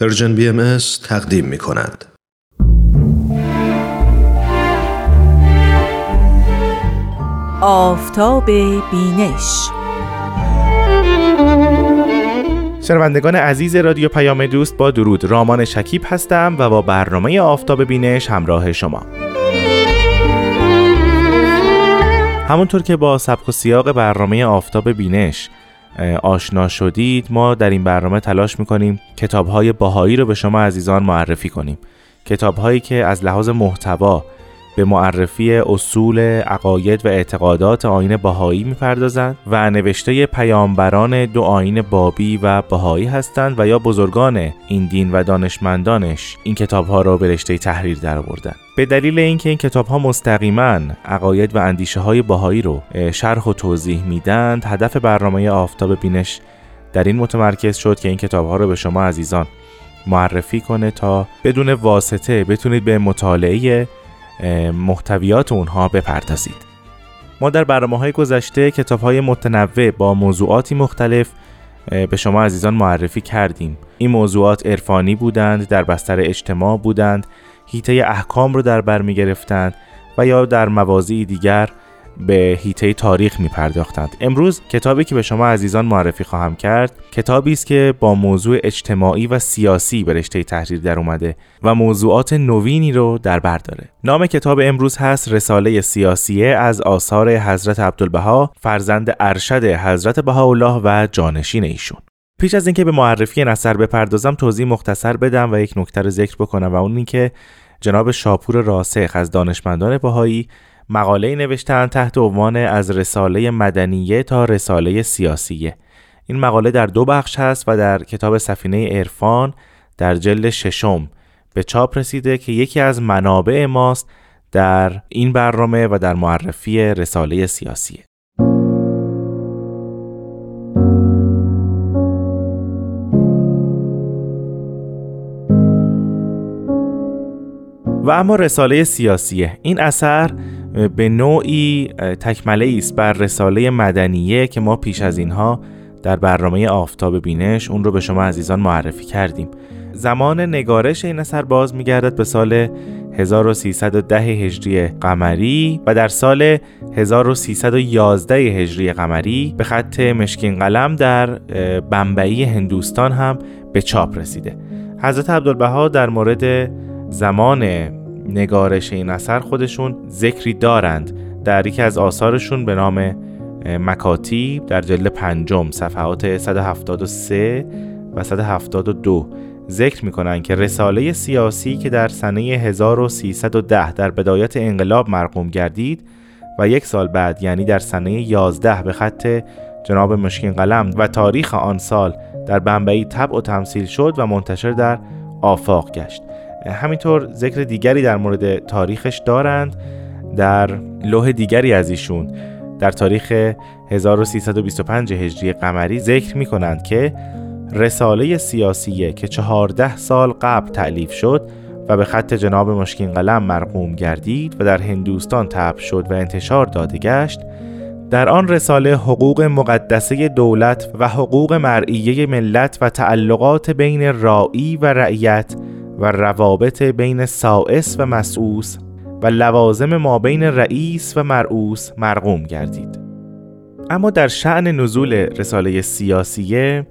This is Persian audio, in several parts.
Persian BMS تقدیم می کند. آفتاب بینش. شنوندگان عزیز رادیو پیام دوست با درود. رامان شکیب هستم و با برنامه آفتاب بینش همراه شما. همونطور که با سبک و سیاق برنامه آفتاب بینش آشنا شدید ما در این برنامه تلاش می‌کنیم کتاب های باهایی رو به شما عزیزان معرفی کنیم. کتاب هایی که از لحاظ محتوا به معرفی اصول عقاید و اعتقادات آین باهایی می‌پردازند و نوشته پیامبران دو آین بابی و باهایی هستند و یا بزرگان این دین و دانشمندانش این کتاب ها را به رشته تحریر درآوردند. به دلیل اینکه این کتاب ها مستقیما عقاید و اندیشه های باهایی رو شرح و توضیح میدند هدف برنامه آفتاب بینش در این متمرکز شد که این کتاب ها رو به شما عزیزان معرفی کنه تا بدون واسطه بتونید به مطالعه محتویات اونها بپردازید. ما در برنامه های گذشته کتاب های متنوع با موضوعاتی مختلف به شما عزیزان معرفی کردیم. این موضوعات عرفانی بودند در بستر اجتماع بودند هیته احکام رو در بر می گرفتند و یا در موازی دیگر به هیته تاریخ می پرداختند. امروز کتابی که به شما عزیزان معرفی خواهم کرد کتابی است که با موضوع اجتماعی و سیاسی به رشته تحریر در اومده و موضوعات نوینی رو در بر داره. نام کتاب امروز هست رساله سیاسیه از آثار حضرت عبدالبها فرزند ارشد حضرت بهاءالله و جانشین ایشون. پیش از اینکه به معرفی این اثر بپردازم توضیح مختصر بدم و یک نکته رو ذکر بکنم و اون اینکه جناب شاپور راسخ از دانشمندان بهایی مقاله نوشتن تحت عنوان از رساله مدنیه تا رساله سیاسیه این مقاله در دو بخش هست و در کتاب سفینه عرفان در جلد ششم به چاپ رسیده که یکی از منابع ماست در این برنامه و در معرفی رساله سیاسیه. و اما رساله سیاسیه. این اثر به نوعی تکمله است بر رساله مدنیه که ما پیش از اینها در برنامه آفتاب بینش اون رو به شما عزیزان معرفی کردیم. زمان نگارش این اثر باز میگردد به سال 1310 هجری قمری و در سال 1311 هجری قمری به خط مشکین قلم در بمبئی هندوستان هم به چاپ رسیده. حضرت عبدالبها در مورد زمان نگارش این اثر خودشون ذکری دارند در یکی از آثارشون به نام مکاتیب در جلد پنجم صفحات 173 و 172 ذکر می‌کنن که رساله سیاسی که در سنه 1310 در بدایت انقلاب مرقوم گردید و یک سال بعد یعنی در سنه 11 به خط جناب مشکین قلم و تاریخ آن سال در بمبئی طبع و تمثیل شد و منتشر در آفاق گشت. همینطور ذکر دیگری در مورد تاریخش دارند در لوح دیگری از ایشون. در تاریخ 1325 هجری قمری ذکر می کنند که رساله سیاسیه که چهارده سال قبل تعلیف شد و به خط جناب مشکین قلم مرقوم گردید و در هندوستان تب شد و انتشار داده گشت در آن رساله حقوق مقدسه دولت و حقوق مرعیه ملت و تعلقات بین رائی و رعیت و روابط بین سائس و مسعوس و لوازم ما بین رئیس و مرعوس مرقوم گردید. اما در شعن نزول رساله سیاسیه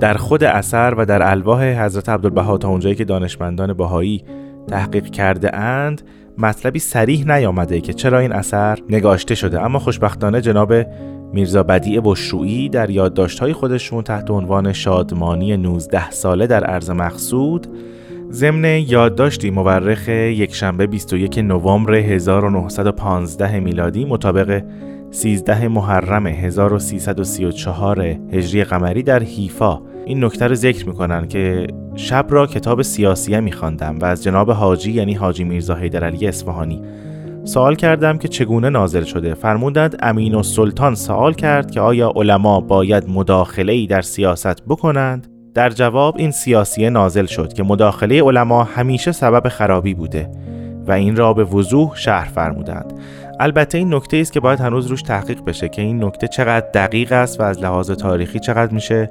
در خود اثر و در الواح حضرت عبدالبها تا اونجایی که دانشمندان بهایی تحقیق کرده اند مطلبی سریح نیامده که چرا این اثر نگاشته شده. اما خوشبختانه جناب میرزا بدیع بشرویی در یادداشت‌های خودشون تحت عنوان شادمانی 19 ساله در عرض مقصود ضمن یادداشتی مورخ یکشنبه 21 نوامبر 1915 میلادی مطابق 13 محرم 1334 هجری قمری در حیفا این نکته رو ذکر می‌کنن که شب را کتاب سیاسیه میخواندم و از جناب حاجی یعنی حاجی میرزا حیدرعلی اصفهانی سوال کردم که چگونه نازل شده. فرمودند امین و سلطان سوال کرد که آیا علما باید مداخله ای در سیاست بکنند؟ در جواب این سیاسیه نازل شد که مداخله علما همیشه سبب خرابی بوده و این را به وضوح شهر فرمودند. البته این نکته است که باید هنوز روش تحقیق بشه که این نکته چقدر دقیق است و از لحاظ تاریخی چقدر میشه.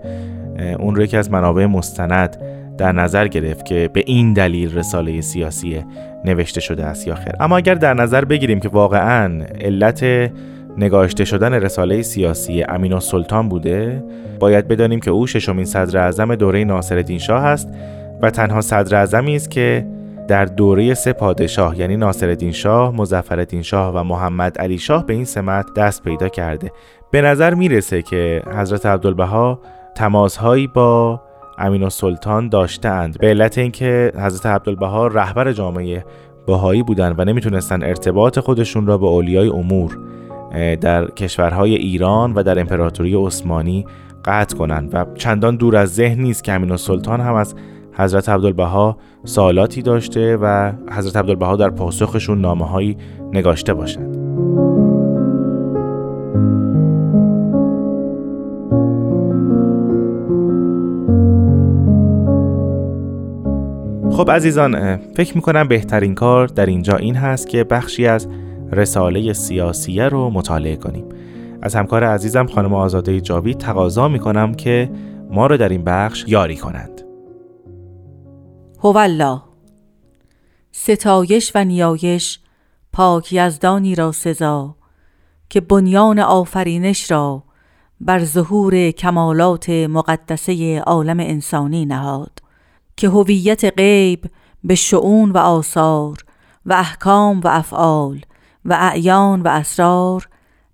اون رو یکی از منابع مستند در نظر گرفت که به این دلیل رساله سیاسی نوشته شده است یا خیر. اما اگر در نظر بگیریم که واقعا علت نگاشته شدن رساله سیاسی امین و سلطان بوده باید بدانیم که او ششمین صدر اعظم دوره ناصرالدین شاه است و تنها صدر اعظمی است که در دوره سه پادشاه یعنی ناصرالدین شاه، مظفرالدین شاه و محمد علی شاه به این سمت دست پیدا کرده. به نظر می‌رسه که حضرت عبدالبها تماسهایی با امین و سلطان داشتند به علت اینکه حضرت عبدالبها رهبر جامعه بهایی بودند و نمی‌تونستن ارتباط خودشون را به اولیای امور در کشورهای ایران و در امپراتوری عثمانی قطع کنند و چندان دور از ذهن نیست که امین سلطان هم از حضرت عبدالبها سوالاتی داشته و حضرت عبدالبها در پاسخشون نامه هایی نگاشته باشند. خب عزیزان فکر می‌کنم بهترین کار در اینجا این هست که بخشی از رساله سیاسیه رو مطالعه کنیم. از همکار عزیزم خانم آزاده جاوید تقاضا می‌کنم که ما رو در این بخش یاری کنند. هوالله ستایش و نیایش پاک یزدانی را سزا که بنیان آفرینش را بر ظهور کمالات مقدسه عالم انسانی نهاد که هویت غیب به شعون و آثار و احکام و افعال و اعیان و اسرار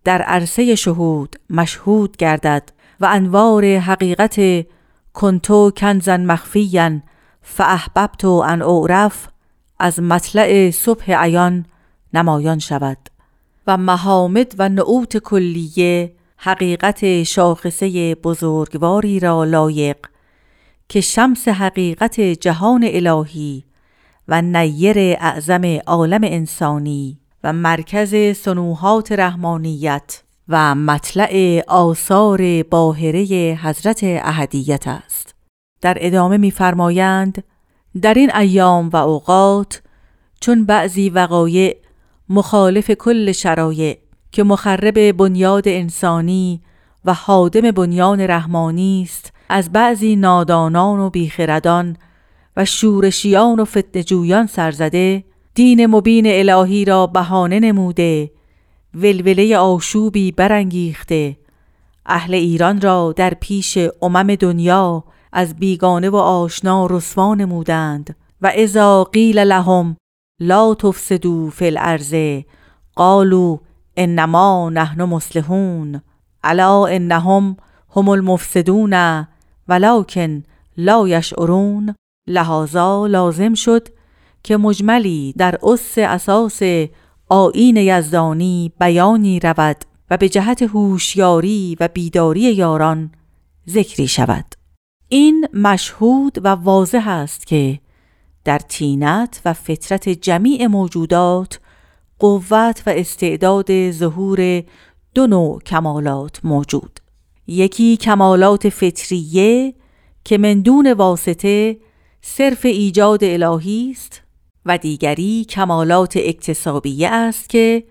در عرصه شهود مشهود گردد و انوار حقیقت کنتو کنزن مخفیا فاحببت ان اعرف از مطلع صبح عیان نمایان شود. و محامد و نعوت کلیه حقیقت شاخصه بزرگواری را لایق که شمس حقیقت جهان الهی و نیر اعظم عالم انسانی و مرکز سنوحات رحمانیت و مطلع آثار باهره حضرت احدیت است. در ادامه می‌فرمایند در این ایام و اوقات چون بعضی وقایع مخالف کل شرایع که مخرب بنیاد انسانی و حادم بنیان رحمانی است از بعضی نادانان و بیخردان و شورشیان و فتنجویان سرزده دین مبین الهی را بهانه نموده ولوله آشوبی برانگیخته. اهل ایران را در پیش امم دنیا از بیگانه و آشنا رسوا نمودند. و اذا قیل لهم لا تفسدوا فی الارض قالوا انما نحن مصلحون الا انهم هم المفسدون ولکن لا یشعرون. لحاظا لازم شد که مجملی در اس اساس آین یزدانی بیانی رود و به جهت هوشیاری و بیداری یاران ذکری شود. این مشهود و واضح است که در تینت و فطرت جمیع موجودات قوت و استعداد ظهور دو نوع کمالات موجود. یکی کمالات فطریه که من دون واسطه صرف ایجاد الهی است و دیگری کمالات اکتسابیه است که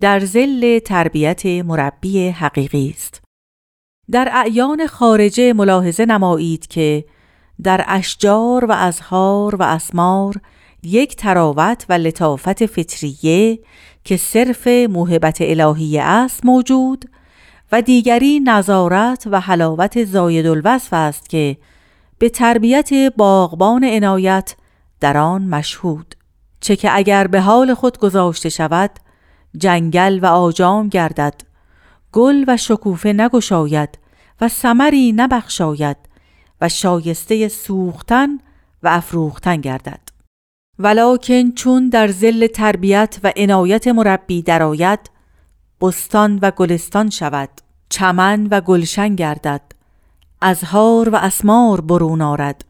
در زل تربیت مربی حقیقی است. در اعیان خارجه ملاحظه نمایید که در اشجار و ازهار و اسمار یک تراوت و لطافت فطریه که صرف موهبت الهیه است موجود و دیگری نظارت و حلاوت زاید الوصف است که به تربیت باغبان عنایت در آن مشهود چه که اگر به حال خود گذاشته شود جنگل و آجام گردد گل و شکوفه نگشاید و سمری نبخشاید و شایسته سوختن و افروختن گردد. ولکن چون در زل تربیت و عنایت مربی درآید بستان و گلستان شود چمن و گلشن گردد ازهار و اسمار برون آرد.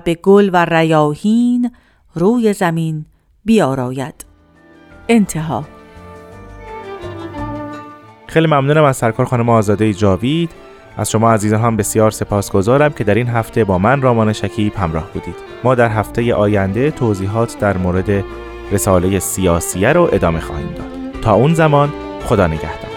به گل و ریاهین روی زمین بیاراید. انتها. خیلی ممنونم از سرکار خانم آزاده جاوید. از شما عزیزان هم بسیار سپاسگزارم که در این هفته با من رامان شکیب همراه بودید. ما در هفته آینده توضیحات در مورد رساله سیاسیه رو ادامه خواهیم داد. تا اون زمان خدا نگهدار.